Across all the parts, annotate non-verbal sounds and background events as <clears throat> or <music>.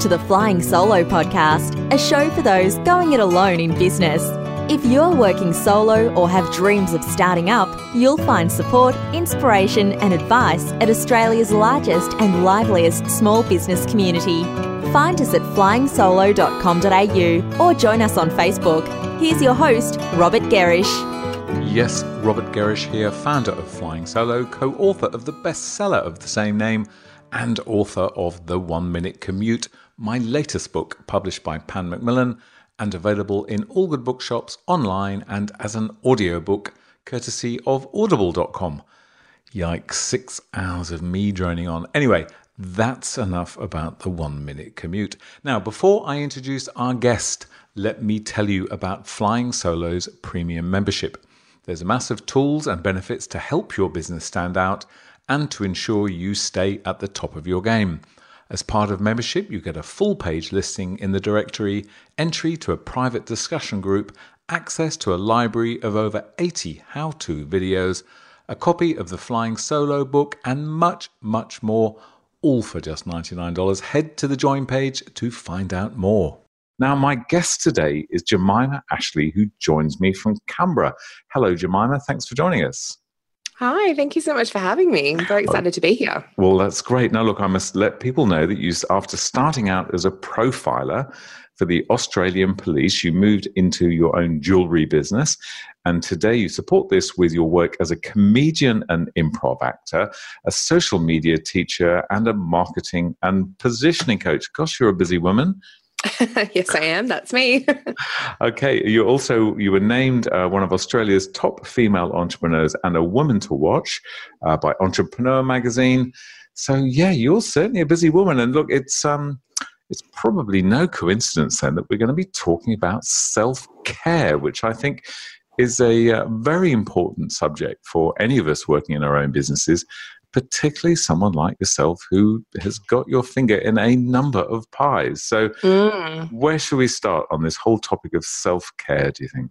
to the Flying Solo podcast, a show for those going it alone in business. If you're working solo or have dreams of starting up, you'll find support, inspiration, and advice at Australia's largest and liveliest small business community. Find us at flyingsolo.com.au or join us on Facebook. Here's your host, Robert Gerrish. Yes, Robert Gerrish here, founder of Flying Solo, co author of the bestseller of the same name, and author of The One Minute Commute, my latest book published by Pan Macmillan and available in all good bookshops online and as an audiobook courtesy of audible.com. Yikes, six hours of me droning on. Anyway, that's enough about the one minute commute. Now, before I introduce our guest, let me tell you about Flying Solo's premium membership. There's a mass of tools and benefits to help your business stand out and to ensure you stay at the top of your game. As part of membership, you get a full page listing in the directory, entry to a private discussion group, access to a library of over 80 how to videos, a copy of the Flying Solo book, and much, much more, all for just $99. Head to the join page to find out more. Now, my guest today is Jemimah Ashleigh, who joins me from Canberra. Hello, Jemimah. Thanks for joining us. Hi, thank you so much for having me. I'm very oh. excited to be here. Well, that's great. Now, look, I must let people know that you, after starting out as a profiler for the Australian police, you moved into your own jewelry business. And today you support this with your work as a comedian and improv actor, a social media teacher, and a marketing and positioning coach. Gosh, you're a busy woman. <laughs> yes, I am. That's me. <laughs> okay, you also you were named uh, one of Australia's top female entrepreneurs and a woman to watch uh, by Entrepreneur magazine. So yeah, you're certainly a busy woman. And look, it's um, it's probably no coincidence then that we're going to be talking about self care, which I think is a uh, very important subject for any of us working in our own businesses particularly someone like yourself who has got your finger in a number of pies. So, mm. where should we start on this whole topic of self care, do you think?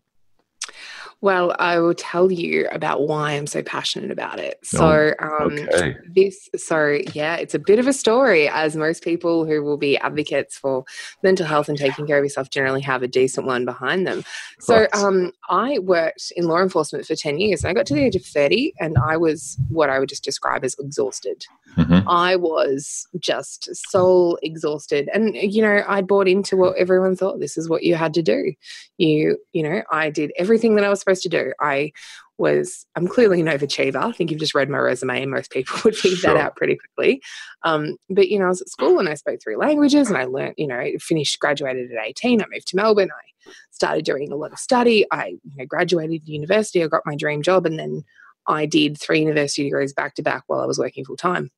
Well, I will tell you about why I'm so passionate about it. So, oh, um, okay. this, so yeah, it's a bit of a story, as most people who will be advocates for mental health and taking care of yourself generally have a decent one behind them. So, um, I worked in law enforcement for 10 years and I got to the age of 30 and I was what I would just describe as exhausted. Mm-hmm. I was just soul exhausted. And, you know, I bought into what everyone thought this is what you had to do. You, you know, I did everything that I was supposed to do. I was, I'm clearly an overachiever. I think you've just read my resume and most people <laughs> would figure sure. that out pretty quickly. Um, but, you know, I was at school and I spoke three languages and I learned, you know, finished, graduated at 18. I moved to Melbourne. I started doing a lot of study. I you know, graduated university. I got my dream job and then I did three university degrees back to back while I was working full time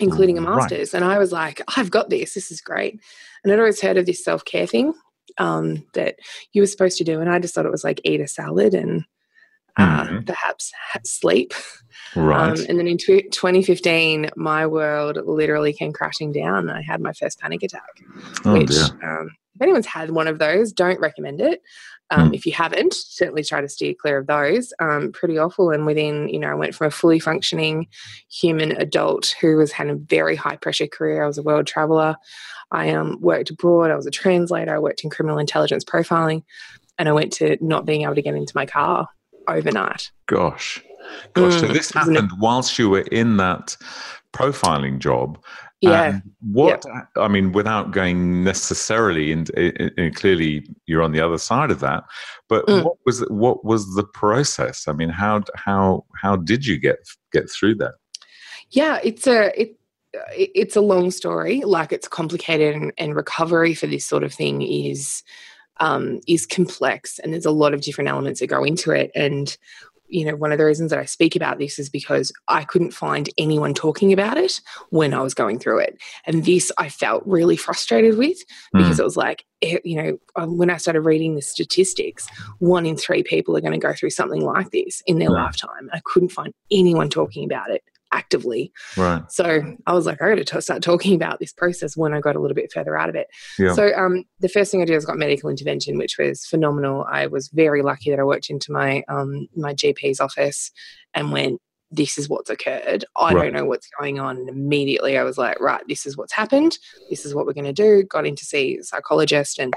including a master's. Right. And I was like, I've got this. This is great. And I'd always heard of this self care thing um, that you were supposed to do. And I just thought it was like eat a salad and uh, mm-hmm. perhaps sleep. Right. Um, and then in t- 2015, my world literally came crashing down. I had my first panic attack, oh, which, um, if anyone's had one of those, don't recommend it. Um, mm. If you haven't, certainly try to steer clear of those. Um, pretty awful. And within, you know, I went from a fully functioning human adult who was had a very high pressure career. I was a world traveler. I um, worked abroad. I was a translator. I worked in criminal intelligence profiling, and I went to not being able to get into my car overnight. Gosh, gosh. Mm. So this happened whilst you were in that profiling job yeah. Um, what yep. I mean, without going necessarily, and clearly you're on the other side of that. But mm. what was what was the process? I mean, how how how did you get get through that? Yeah, it's a it it's a long story. Like it's complicated, and, and recovery for this sort of thing is um, is complex, and there's a lot of different elements that go into it. And you know, one of the reasons that I speak about this is because I couldn't find anyone talking about it when I was going through it. And this I felt really frustrated with because mm. it was like, eh, you know, when I started reading the statistics, one in three people are going to go through something like this in their lifetime. I couldn't find anyone talking about it actively. Right. So I was like, I got to start talking about this process when I got a little bit further out of it. Yeah. So um, the first thing I did was got medical intervention, which was phenomenal. I was very lucky that I worked into my um, my GP's office and went this is what's occurred. I right. don't know what's going on. And immediately I was like, right, this is what's happened. This is what we're going to do. Got in to see a psychologist and,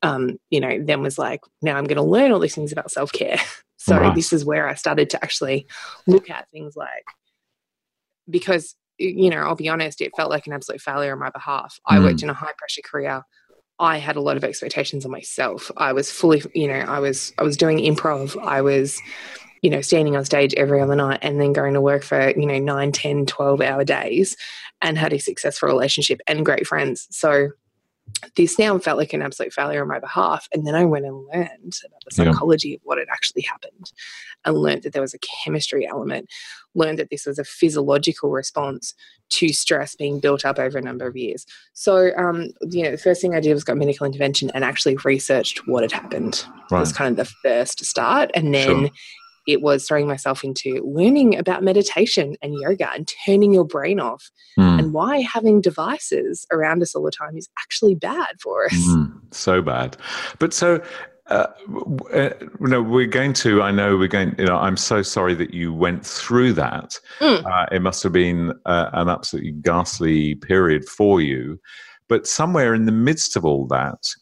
um, you know, then was like, now I'm going to learn all these things about self care. <laughs> so right. this is where I started to actually look at things like, because, you know, I'll be honest, it felt like an absolute failure on my behalf. Mm. I worked in a high pressure career. I had a lot of expectations on myself. I was fully, you know, I was I was doing improv. I was you know, standing on stage every other night and then going to work for, you know, 9, 10, 12 hour days and had a successful relationship and great friends. So this now felt like an absolute failure on my behalf. And then I went and learned about the psychology yeah. of what had actually happened and learned that there was a chemistry element, learned that this was a physiological response to stress being built up over a number of years. So, um, you know, the first thing I did was got medical intervention and actually researched what had happened. Right. It was kind of the first start. And then sure it was throwing myself into learning about meditation and yoga and turning your brain off mm. and why having devices around us all the time is actually bad for us. Mm, so bad. But so uh, uh, you know, we're going to. I know we're going. You know, I'm so sorry that you went through that. Mm. Uh, it must have been uh, an absolutely ghastly period for you. But somewhere in the midst of all that,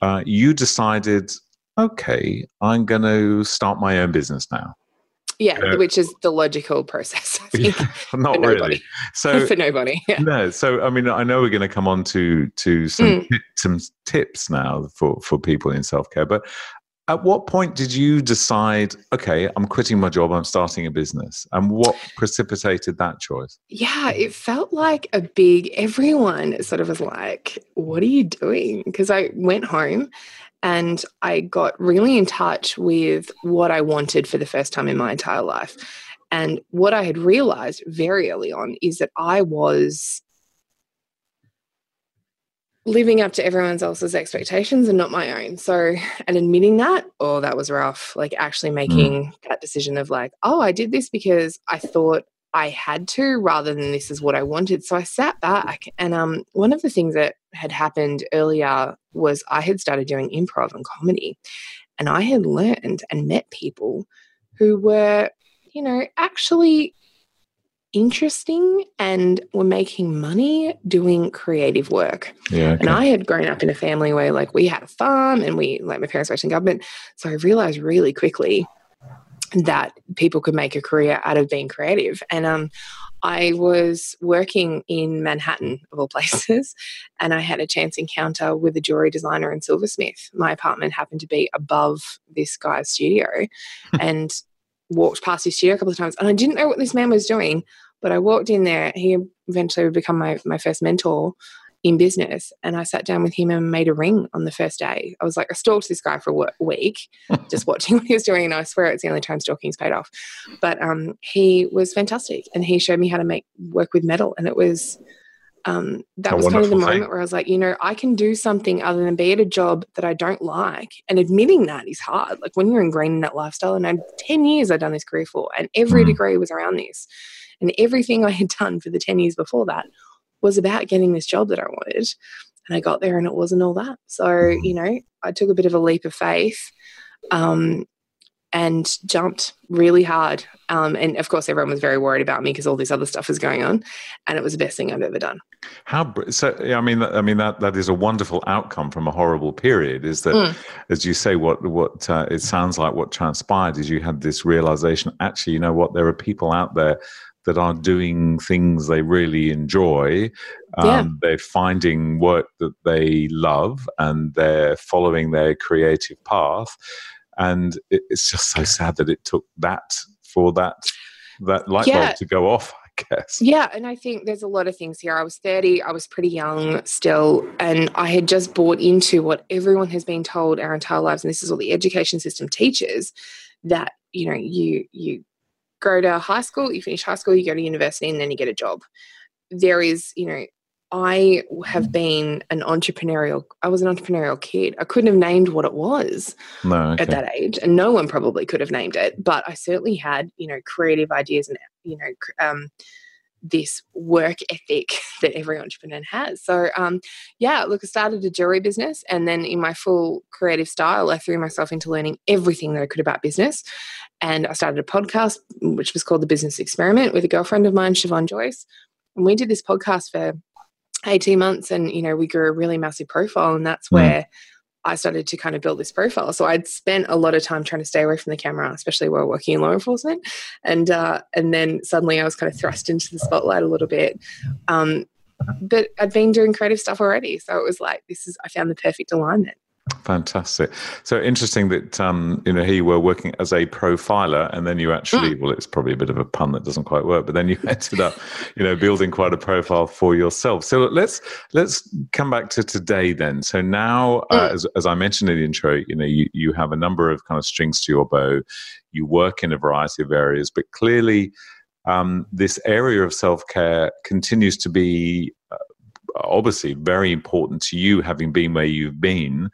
uh, you decided okay, I'm going to start my own business now. Yeah, uh, which is the logical process. I think, <laughs> not really. So <laughs> for nobody. Yeah. No. So I mean, I know we're going to come on to to some mm. t- some tips now for for people in self care, but. At what point did you decide, okay, I'm quitting my job, I'm starting a business? And what precipitated that choice? Yeah, it felt like a big, everyone sort of was like, what are you doing? Because I went home and I got really in touch with what I wanted for the first time in my entire life. And what I had realized very early on is that I was living up to everyone else's expectations and not my own. So, and admitting that, oh, that was rough. Like actually making mm. that decision of like, oh, I did this because I thought I had to rather than this is what I wanted. So I sat back and um one of the things that had happened earlier was I had started doing improv and comedy and I had learned and met people who were, you know, actually interesting and were making money doing creative work. Yeah, okay. And I had grown up in a family where like we had a farm and we like my parents worked in government. So I realized really quickly that people could make a career out of being creative. And um, I was working in Manhattan, of all <laughs> places, and I had a chance encounter with a jewelry designer and silversmith. My apartment happened to be above this guy's studio <laughs> and walked past his studio a couple of times. And I didn't know what this man was doing, but I walked in there. He eventually would become my, my first mentor in business and I sat down with him and made a ring on the first day. I was like, I stalked this guy for a week, <laughs> just watching what he was doing. And I swear it's the only time stalking's paid off. But um, he was fantastic and he showed me how to make work with metal. And it was, um, that a was kind of the moment thing. where I was like, you know, I can do something other than be at a job that I don't like. And admitting that is hard. Like when you're ingrained in that lifestyle, and I 10 years I'd done this career for, and every mm. degree was around this. And everything I had done for the 10 years before that was about getting this job that I wanted. And I got there and it wasn't all that. So, mm-hmm. you know, I took a bit of a leap of faith um, and jumped really hard. Um, and of course, everyone was very worried about me because all this other stuff was going on. And it was the best thing I've ever done. How so? I mean, I mean that that is a wonderful outcome from a horrible period. Is that, mm. as you say, what what uh, it sounds like what transpired is you had this realization. Actually, you know what? There are people out there that are doing things they really enjoy. Um, yeah. They're finding work that they love and they're following their creative path. And it's just so sad that it took that for that that light yeah. bulb to go off. <laughs> I guess. Yeah, and I think there's a lot of things here. I was 30, I was pretty young still, and I had just bought into what everyone has been told our entire lives, and this is what the education system teaches that you know you you go to high school, you finish high school, you go to university, and then you get a job. There is, you know, I have been an entrepreneurial. I was an entrepreneurial kid. I couldn't have named what it was no, okay. at that age, and no one probably could have named it. But I certainly had, you know, creative ideas and you know, um, this work ethic <laughs> that every entrepreneur has. So, um, yeah, look, I started a jewelry business, and then in my full creative style, I threw myself into learning everything that I could about business. And I started a podcast, which was called The Business Experiment, with a girlfriend of mine, Siobhan Joyce. And we did this podcast for 18 months and, you know, we grew a really massive profile. And that's mm. where I started to kind of build this profile. So I'd spent a lot of time trying to stay away from the camera, especially while working in law enforcement. And, uh, and then suddenly I was kind of thrust into the spotlight a little bit. Um, but I'd been doing creative stuff already. So it was like, this is, I found the perfect alignment. Fantastic. So interesting that um, you know here you were working as a profiler, and then you actually mm. well, it's probably a bit of a pun that doesn't quite work, but then you <laughs> ended up you know building quite a profile for yourself. So let's let's come back to today then. So now, uh, mm. as as I mentioned in the intro, you know you you have a number of kind of strings to your bow. You work in a variety of areas, but clearly. Um, this area of self care continues to be uh, obviously very important to you having been where you've been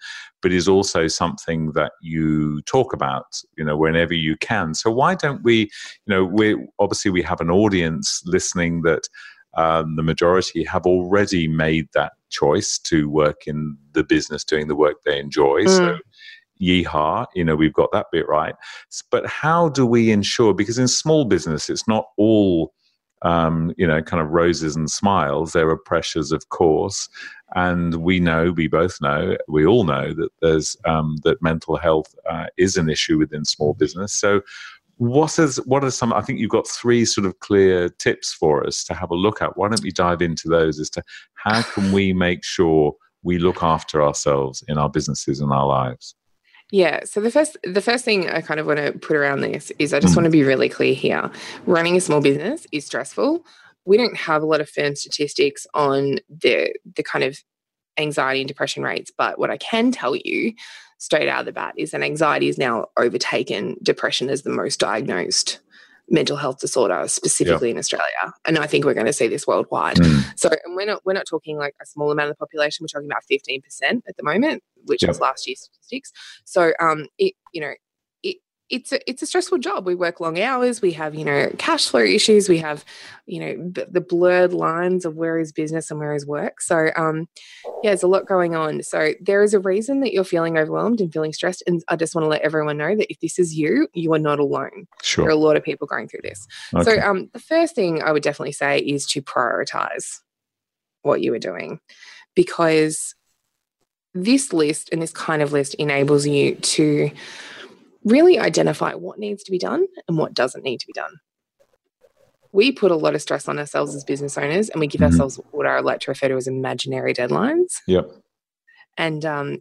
but is also something that you talk about you know whenever you can. So why don't we you know we obviously we have an audience listening that um, the majority have already made that choice to work in the business doing the work they enjoy. Mm. so yeehaw you know we've got that bit right. But how do we ensure because in small business it's not all um, you know, kind of roses and smiles. There are pressures, of course, and we know, we both know, we all know that there's um, that mental health uh, is an issue within small business. So, what is what are some? I think you've got three sort of clear tips for us to have a look at. Why don't we dive into those? As to how can we make sure we look after ourselves in our businesses and our lives. Yeah. So the first the first thing I kind of want to put around this is I just mm. want to be really clear here. Running a small business is stressful. We don't have a lot of firm statistics on the the kind of anxiety and depression rates, but what I can tell you straight out of the bat is that anxiety is now overtaken depression as the most diagnosed mental health disorder specifically in Australia. And I think we're going to see this worldwide. Mm. So and we're not we're not talking like a small amount of the population, we're talking about 15% at the moment, which was last year's statistics. So um it you know it's a, it's a stressful job. We work long hours. We have, you know, cash flow issues. We have, you know, b- the blurred lines of where is business and where is work. So, um, yeah, there's a lot going on. So there is a reason that you're feeling overwhelmed and feeling stressed. And I just want to let everyone know that if this is you, you are not alone. Sure. There are a lot of people going through this. Okay. So, um, the first thing I would definitely say is to prioritize what you are doing because this list and this kind of list enables you to really identify what needs to be done and what doesn't need to be done. We put a lot of stress on ourselves as business owners and we give mm-hmm. ourselves what I like to refer to as imaginary deadlines. Yep. And um,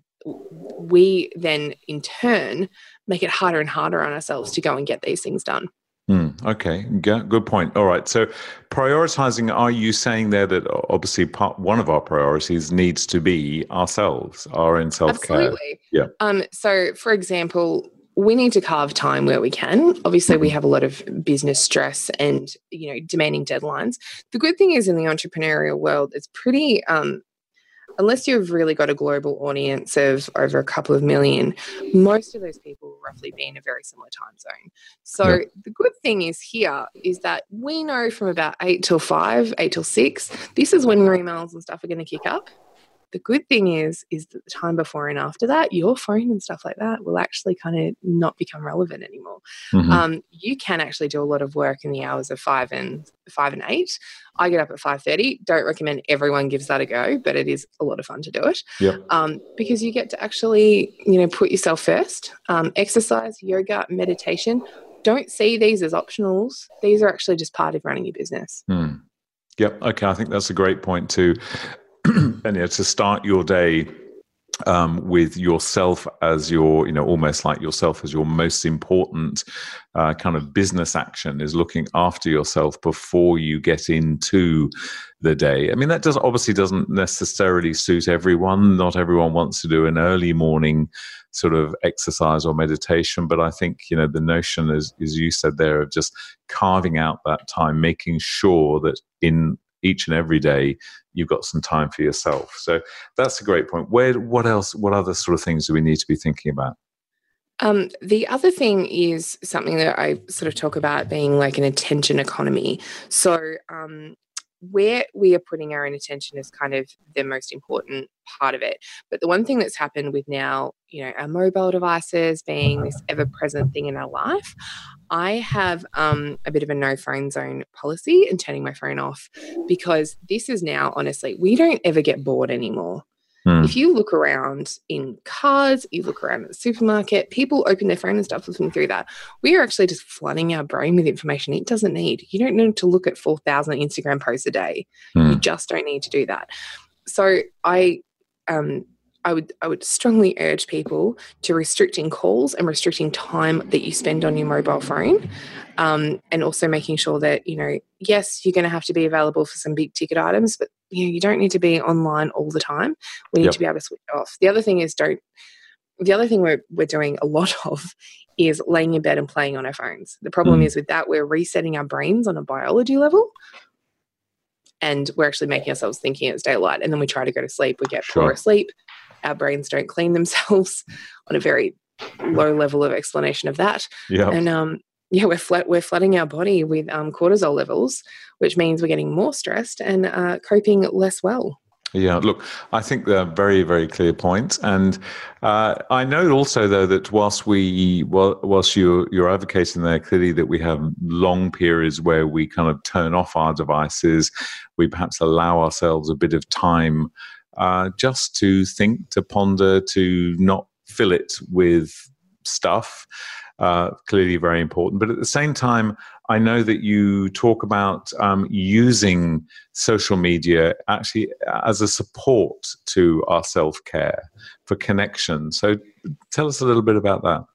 we then, in turn, make it harder and harder on ourselves to go and get these things done. Mm, okay, good point. All right. So, prioritizing, are you saying there that obviously part one of our priorities needs to be ourselves, our own self care? Absolutely. Yeah. Um. So, for example, we need to carve time where we can. Obviously, we have a lot of business stress and you know demanding deadlines. The good thing is in the entrepreneurial world, it's pretty. Um, unless you've really got a global audience of over a couple of million, most of those people will roughly be in a very similar time zone. So yeah. the good thing is here is that we know from about eight till five, eight till six, this is when emails and stuff are going to kick up the good thing is is that the time before and after that your phone and stuff like that will actually kind of not become relevant anymore mm-hmm. um, you can actually do a lot of work in the hours of five and five and eight i get up at 5.30 don't recommend everyone gives that a go but it is a lot of fun to do it yep. um, because you get to actually you know put yourself first um, exercise yoga meditation don't see these as optionals these are actually just part of running your business mm. Yep. Okay. I think that's a great point too. <clears throat> and yeah, to start your day um, with yourself as your, you know, almost like yourself as your most important uh, kind of business action is looking after yourself before you get into the day. I mean, that does obviously doesn't necessarily suit everyone. Not everyone wants to do an early morning sort of exercise or meditation, but I think you know the notion, as as you said there, of just carving out that time, making sure that in each and every day you've got some time for yourself. So that's a great point. Where what else what other sort of things do we need to be thinking about? Um, the other thing is something that I sort of talk about being like an attention economy. So, um, where we are putting our own attention is kind of the most important part of it. But the one thing that's happened with now, you know, our mobile devices being this ever present thing in our life, I have um, a bit of a no phone zone policy and turning my phone off because this is now, honestly, we don't ever get bored anymore. Mm. If you look around in cars, you look around at the supermarket, people open their phone and start flipping through that. We are actually just flooding our brain with information it doesn't need. You don't need to look at 4,000 Instagram posts a day. Mm. You just don't need to do that. So I um, I would I would strongly urge people to restricting calls and restricting time that you spend on your mobile phone, um, and also making sure that you know yes you're going to have to be available for some big ticket items, but you know you don't need to be online all the time. We need yep. to be able to switch off. The other thing is don't. The other thing we're we're doing a lot <laughs> of is laying in bed and playing on our phones. The problem mm. is with that we're resetting our brains on a biology level and we're actually making ourselves thinking it's daylight and then we try to go to sleep we get sure. poorer sleep our brains don't clean themselves <laughs> on a very low level of explanation of that. Yeah. And um, yeah, we're flat, we're flooding our body with um, cortisol levels, which means we're getting more stressed and uh, coping less well. Yeah, look, I think they're very, very clear points, and uh, I know also though that whilst we, well, whilst you're you're advocating there clearly that we have long periods where we kind of turn off our devices, we perhaps allow ourselves a bit of time uh, just to think, to ponder, to not fill it with stuff. Uh, clearly, very important. But at the same time, I know that you talk about um, using social media actually as a support to our self care for connection. So, tell us a little bit about that.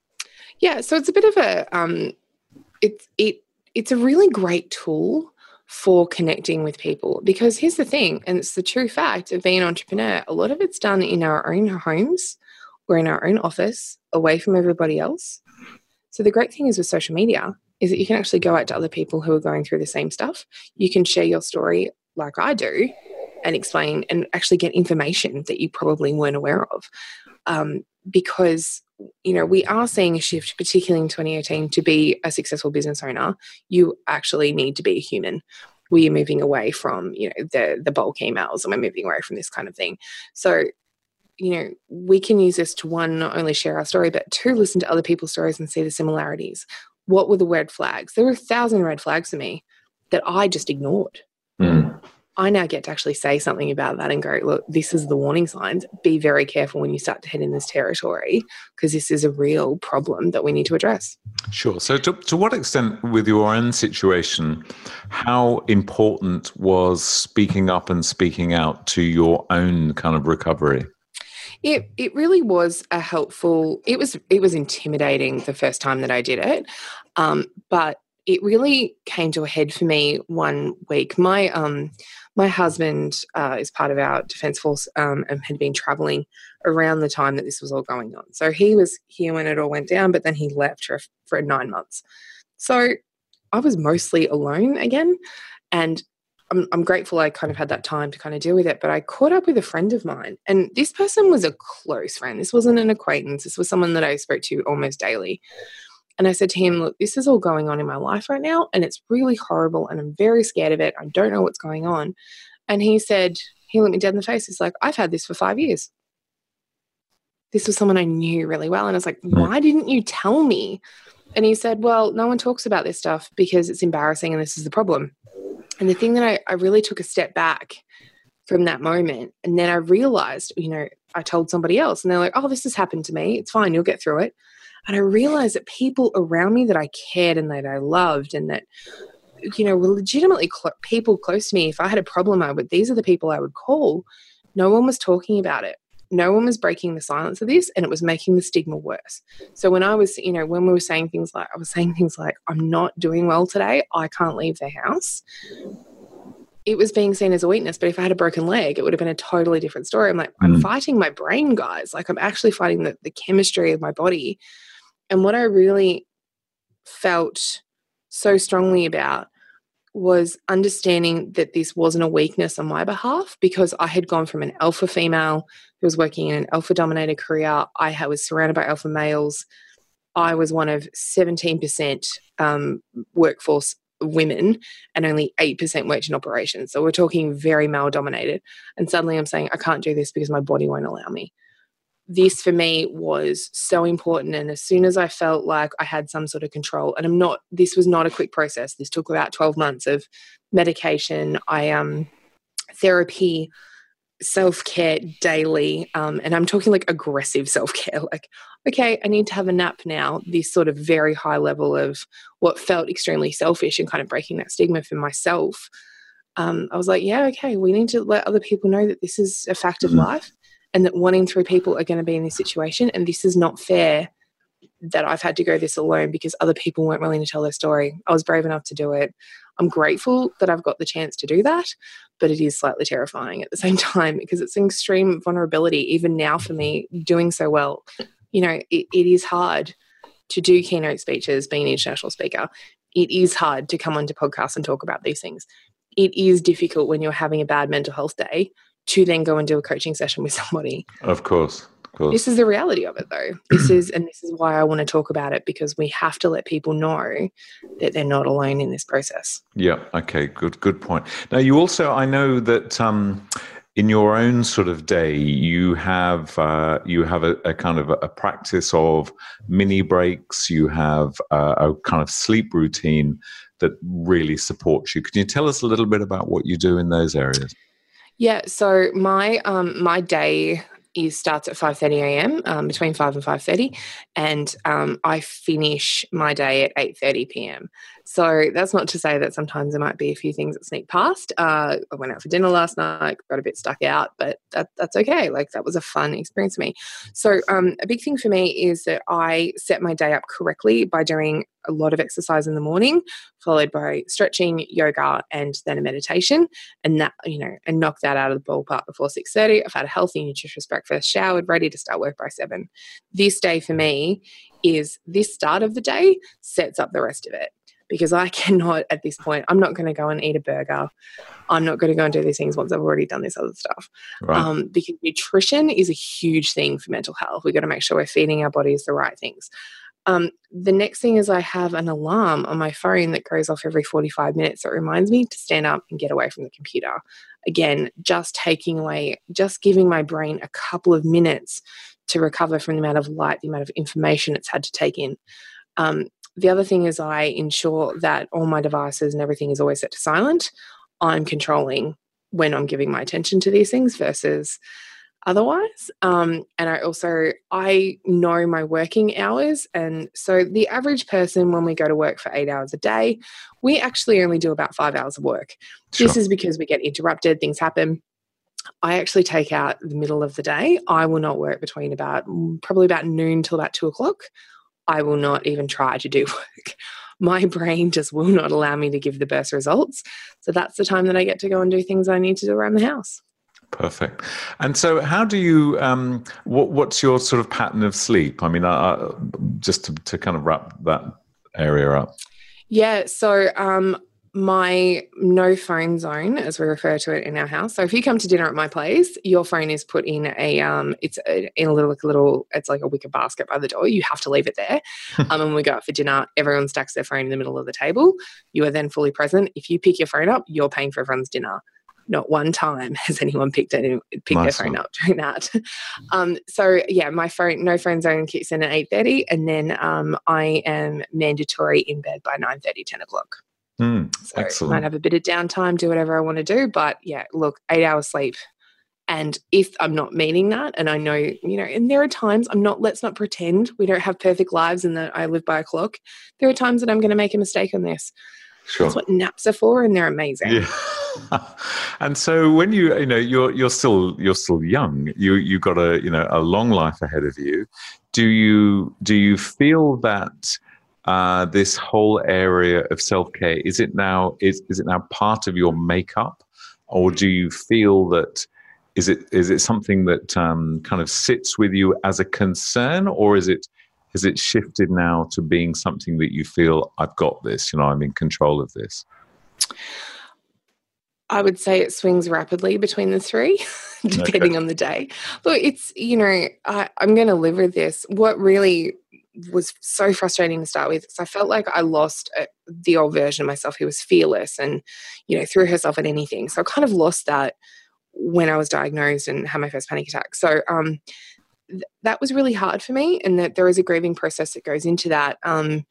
Yeah, so it's a bit of a um, it's it it's a really great tool for connecting with people. Because here's the thing, and it's the true fact of being an entrepreneur, a lot of it's done in our own homes or in our own office, away from everybody else. So the great thing is with social media is that you can actually go out to other people who are going through the same stuff. You can share your story like I do and explain and actually get information that you probably weren't aware of. Um, because you know, we are seeing a shift, particularly in 2018, to be a successful business owner, you actually need to be a human. We are moving away from, you know, the the bulk emails and we're moving away from this kind of thing. So, you know, we can use this to one, not only share our story, but two, listen to other people's stories and see the similarities. What were the red flags? There were a thousand red flags for me that I just ignored. Mm. I now get to actually say something about that and go, look, this is the warning signs. Be very careful when you start to head in this territory because this is a real problem that we need to address. Sure. So, to, to what extent, with your own situation, how important was speaking up and speaking out to your own kind of recovery? It it really was a helpful. It was it was intimidating the first time that I did it, um, but it really came to a head for me one week. My um, my husband uh, is part of our defence force um, and had been travelling around the time that this was all going on. So he was here when it all went down, but then he left for, for nine months. So I was mostly alone again, and I'm, I'm grateful I kind of had that time to kind of deal with it. But I caught up with a friend of mine, and this person was a close friend. This wasn't an acquaintance. This was someone that I spoke to almost daily. And I said to him, Look, this is all going on in my life right now, and it's really horrible, and I'm very scared of it. I don't know what's going on. And he said, He looked me dead in the face. He's like, I've had this for five years. This was someone I knew really well. And I was like, hmm. Why didn't you tell me? And he said, Well, no one talks about this stuff because it's embarrassing and this is the problem. And the thing that I, I really took a step back from that moment. And then I realized, you know, I told somebody else and they're like, oh, this has happened to me. It's fine. You'll get through it. And I realized that people around me that I cared and that I loved and that, you know, were legitimately cl- people close to me. If I had a problem, I would, these are the people I would call. No one was talking about it. No one was breaking the silence of this, and it was making the stigma worse. So when I was, you know, when we were saying things like, I was saying things like, I'm not doing well today, I can't leave the house it was being seen as a weakness. But if I had a broken leg, it would have been a totally different story. I'm like, mm. I'm fighting my brain, guys. Like, I'm actually fighting the, the chemistry of my body. And what I really felt so strongly about was understanding that this wasn't a weakness on my behalf because I had gone from an alpha female who was working in an alpha dominated career. I was surrounded by alpha males. I was one of 17% um, workforce women and only 8% worked in operations. So we're talking very male dominated. And suddenly I'm saying, I can't do this because my body won't allow me. This for me was so important. And as soon as I felt like I had some sort of control, and I'm not, this was not a quick process. This took about 12 months of medication. I, um, therapy, self care daily. Um, and I'm talking like aggressive self care, <laughs> like, okay, I need to have a nap now. This sort of very high level of what felt extremely selfish and kind of breaking that stigma for myself. Um, I was like, yeah, okay, we need to let other people know that this is a fact of mm. life and that one in three people are going to be in this situation. And this is not fair that I've had to go this alone because other people weren't willing to tell their story. I was brave enough to do it. I'm grateful that I've got the chance to do that, but it is slightly terrifying at the <laughs> same time because it's an extreme vulnerability, even now for me, doing so well. You know, it, it is hard to do keynote speeches, being an international speaker. It is hard to come onto podcasts and talk about these things. It is difficult when you're having a bad mental health day to then go and do a coaching session with somebody. Of course. This is the reality of it, though. This is, and this is why I want to talk about it because we have to let people know that they're not alone in this process. Yeah. Okay. Good. Good point. Now, you also, I know that um, in your own sort of day, you have uh, you have a, a, kind of a, a, practice of mini breaks. You have uh, a kind of sleep routine that really supports you. Can you tell us a little bit about what you do in those areas? Yeah, so my um my day is starts at 5.30 a.m um, between 5 and 5.30 and um, i finish my day at 8.30 p.m so that's not to say that sometimes there might be a few things that sneak past uh, i went out for dinner last night got a bit stuck out but that, that's okay like that was a fun experience for me so um, a big thing for me is that i set my day up correctly by doing a lot of exercise in the morning, followed by stretching, yoga, and then a meditation. And that, you know, and knock that out of the ballpark before 6.30. I've had a healthy, nutritious breakfast, showered, ready to start work by 7. This day for me is this start of the day sets up the rest of it. Because I <laughs> cannot at this point, I'm not going to go and eat a burger. I'm not going to go and do these things once I've already done this other stuff. Right. Um, because nutrition is a huge thing for mental health. We've got to make sure we're feeding our bodies the right things. Um, the next thing is I have an alarm on my phone that goes off every 45 minutes that reminds me to stand up and get away from the computer. Again, just taking away, just giving my brain a couple of minutes to recover from the amount of light, the amount of information it's had to take in. Um, the other thing is I ensure that all my devices and everything is always set to silent. I'm controlling when I'm giving my attention to these things versus otherwise. Um, and i also i know my working hours. And so the average person when we go to work for eight hours a day we actually only do about five hours of work. Sure. this is because we get interrupted things happen. I actually take out the middle of the day. I will not work between about mm, probably about noon till about two o'clock i will not even try to do <laughs> work my brain just will not allow me to give the best results so that's the time that i get to go and do things i need to do around the house Perfect. And so, how do you? Um, what, what's your sort of pattern of sleep? I mean, uh, just to, to kind of wrap that area up. Yeah. So, um, my no phone zone, as we refer to it in our house. So if you come to dinner at my place, your phone is put in a um, it's a, in a little like a little, it's like a wicker basket by the door. You have to leave it there. <laughs> um, and when we go out for dinner, everyone stacks their phone in the middle of the table. You are then fully present. If you pick your phone up, you're paying for everyone's dinner not one time has anyone picked any, picked nice their phone up during that. <laughs> Um, so yeah, my phone no phone zone kicks in at eight thirty, and then um, I am mandatory in bed by 9:30, 10 o'clock. Mm, so excellent. might have a bit of downtime, do whatever I want to do, but yeah, look, eight hours sleep. And if I'm not meaning that, and I know, you know, and there are times I'm not, let's not pretend we don't have perfect lives and that I live by a clock. There are times that I'm going to make a mistake on this. Sure. That's what naps are for, and they're amazing. Yeah. <laughs> and so when you you know you're you're still you're still young. You you got a you know a long life ahead of you. Do you do you feel that uh, this whole area of self care is it now is is it now part of your makeup, or do you feel that? Is it is it something that um, kind of sits with you as a concern, or is it has it shifted now to being something that you feel I've got this, you know, I'm in control of this? I would say it swings rapidly between the three, <laughs> depending okay. on the day. Look, it's, you know, I, I'm going to live with this. What really was so frustrating to start with because I felt like I lost uh, the old version of myself who was fearless and, you know, threw herself at anything. So I kind of lost that when I was diagnosed and had my first panic attack. So um, th- that was really hard for me, and that there is a grieving process that goes into that. Um,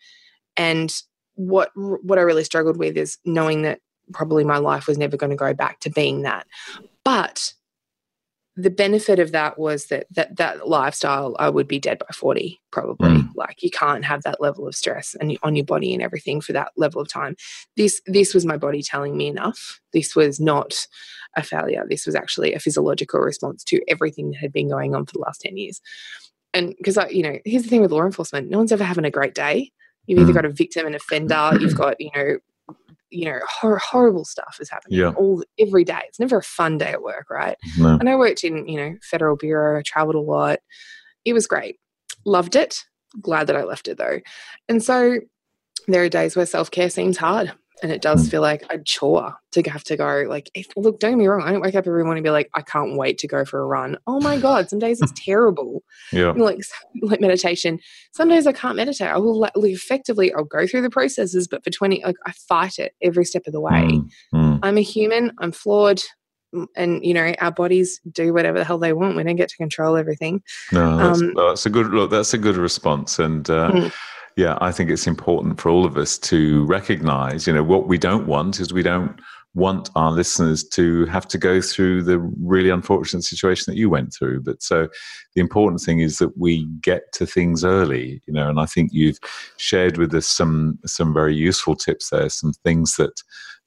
and what what I really struggled with is knowing that probably my life was never going to go back to being that. But the benefit of that was that that that lifestyle I would be dead by 40 probably. Mm. like you can't have that level of stress and on your body and everything for that level of time. This this was my body telling me enough. This was not a failure. This was actually a physiological response to everything that had been going on for the last 10 years. And because I you know here's the thing with law enforcement no one's ever having a great day. You've either mm. got a victim and offender you've got you know you know hor- horrible stuff is happening yeah. all every day. It's never a fun day at work right? No. and i worked in you know federal bureau traveled a lot. It was great. Loved it. Glad that i left it though. And so there are days where self-care seems hard and it does mm. feel like a chore to have to go like if, look don't get me wrong i don't wake up every morning and be like i can't wait to go for a run. Oh my <laughs> god some days it's terrible. Yeah. Like <laughs> like meditation. Some days i can't meditate. I will like, effectively i'll go through the processes but for 20 like i fight it every step of the way. Mm. Mm. i'm a human i'm flawed and you know our bodies do whatever the hell they want. We don't get to control everything. No that's, um, that's a good look that's a good response and uh, mm yeah, I think it's important for all of us to recognize, you know, what we don't want is we don't want our listeners to have to go through the really unfortunate situation that you went through. But so the important thing is that we get to things early, you know, and I think you've shared with us some some very useful tips there, some things that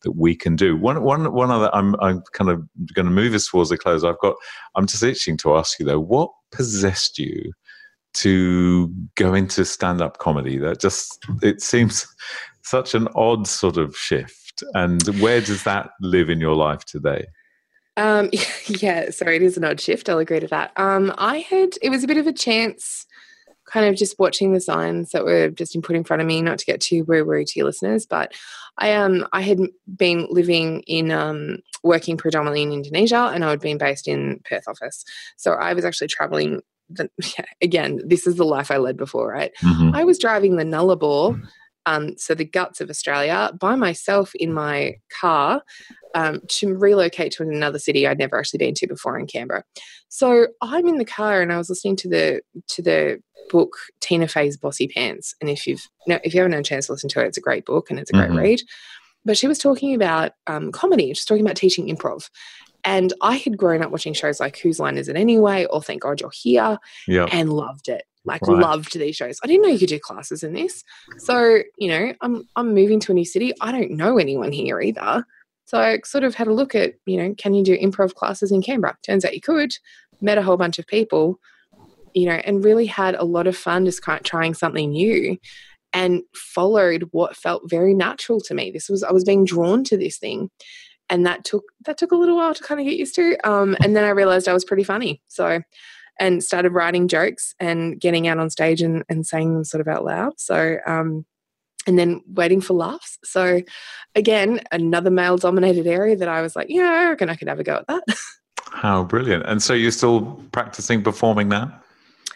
that we can do. One one one other I'm I'm kind of going to move us towards the close. I've got I'm just itching to ask you though, what possessed you to go into stand-up comedy. That just it seems <laughs> such an odd sort of shift. And where does that live in your life today? Um <laughs> yeah sorry it is an odd shift. I'll agree to that. Um i had it was a bit of a chance kind of just watching the signs that were just put in front of me not to get too woo woo to your listeners but i um i had been living in um working predominantly in indonesia and i had been based in perth office. So i was actually traveling the, <laughs> again, this is the life I led before, right? Mm-hmm. I was driving the Nullarbor, um, so the guts of Australia, by myself in my car um, to relocate to another city I'd never actually been to before in Canberra. So I'm in the car and I was listening to the to the book Tina Fey's Bossypants, and if you've no, if you haven't had a chance to listen to it, it's a great book and it's a great mm-hmm. read. But she was talking about um, comedy. She's talking about teaching improv, and I had grown up watching shows like Whose Line Is It Anyway or Thank God You're Here yep. and loved it. Like right. loved these shows. I didn't know you could do classes in this. So, you know, I'm I'm moving to a new city. I don't know anyone here either. So I sort of had a look at, you know, can you do improv classes in Canberra? Turns out you could. Met a whole bunch of people, you know, and really had a lot of fun just kind of trying something new and followed what felt very natural to me. This was I was being drawn to this thing and that took that took a little while to kind of get used to. Um, and then I realized I was pretty funny, so and started writing jokes and getting out on stage and, and saying them sort of out loud. So um, and then waiting for laughs. So again, another male dominated area that I was like, yeah, I reckon I could have a go at that. <laughs> How brilliant! And so you're still practicing performing now?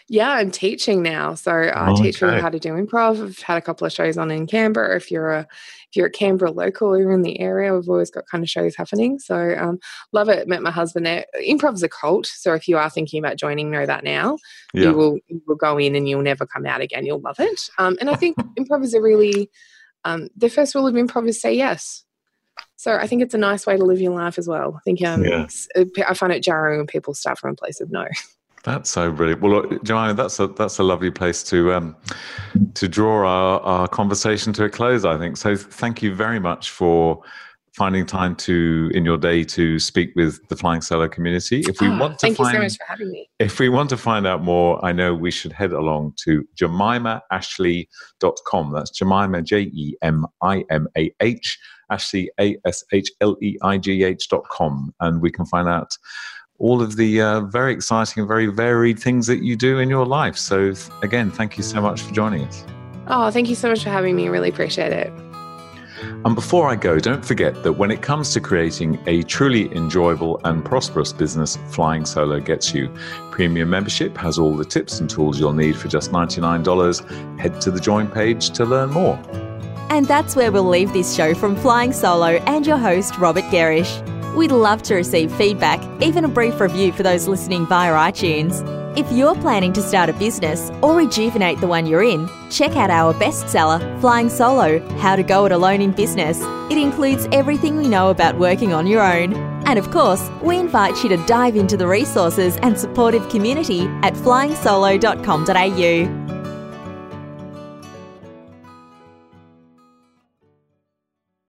Yeah, I'm teaching now. So I okay. teach people how to do improv. I've had a couple of shows on in Canberra. If you're a if you're a Canberra local or in the area, we've always got kind of shows happening. So um, love it. Met my husband there. Improv's a cult. So if you are thinking about joining, know that now. Yeah. You will you will go in and you'll never come out again. You'll love it. Um, and I think improv is a really um, the first rule of improv is say yes. So I think it's a nice way to live your life as well. I think um, yeah. I find it jarring when people start from a place of no. That's so brilliant. Well, look, Joanna, that's a that's a lovely place to um, to draw our, our conversation to a close. I think so. Thank you very much for finding time to in your day to speak with the Flying Solo community. If we oh, want to thank find, you so much for having me. If we want to find out more, I know we should head along to jemimahashleigh.com. That's Jemimah J E M I M A H Ashleigh A S H L E I G H dot com, and we can find out all of the uh, very exciting and very varied things that you do in your life. So, again, thank you so much for joining us. Oh, thank you so much for having me. I really appreciate it. And before I go, don't forget that when it comes to creating a truly enjoyable and prosperous business, Flying Solo gets you. Premium membership has all the tips and tools you'll need for just $99. Head to the join page to learn more. And that's where we'll leave this show from Flying Solo and your host, Robert Gerrish. We'd love to receive feedback, even a brief review for those listening via iTunes. If you're planning to start a business or rejuvenate the one you're in, check out our bestseller, Flying Solo How to Go It Alone in Business. It includes everything we know about working on your own. And of course, we invite you to dive into the resources and supportive community at flyingsolo.com.au.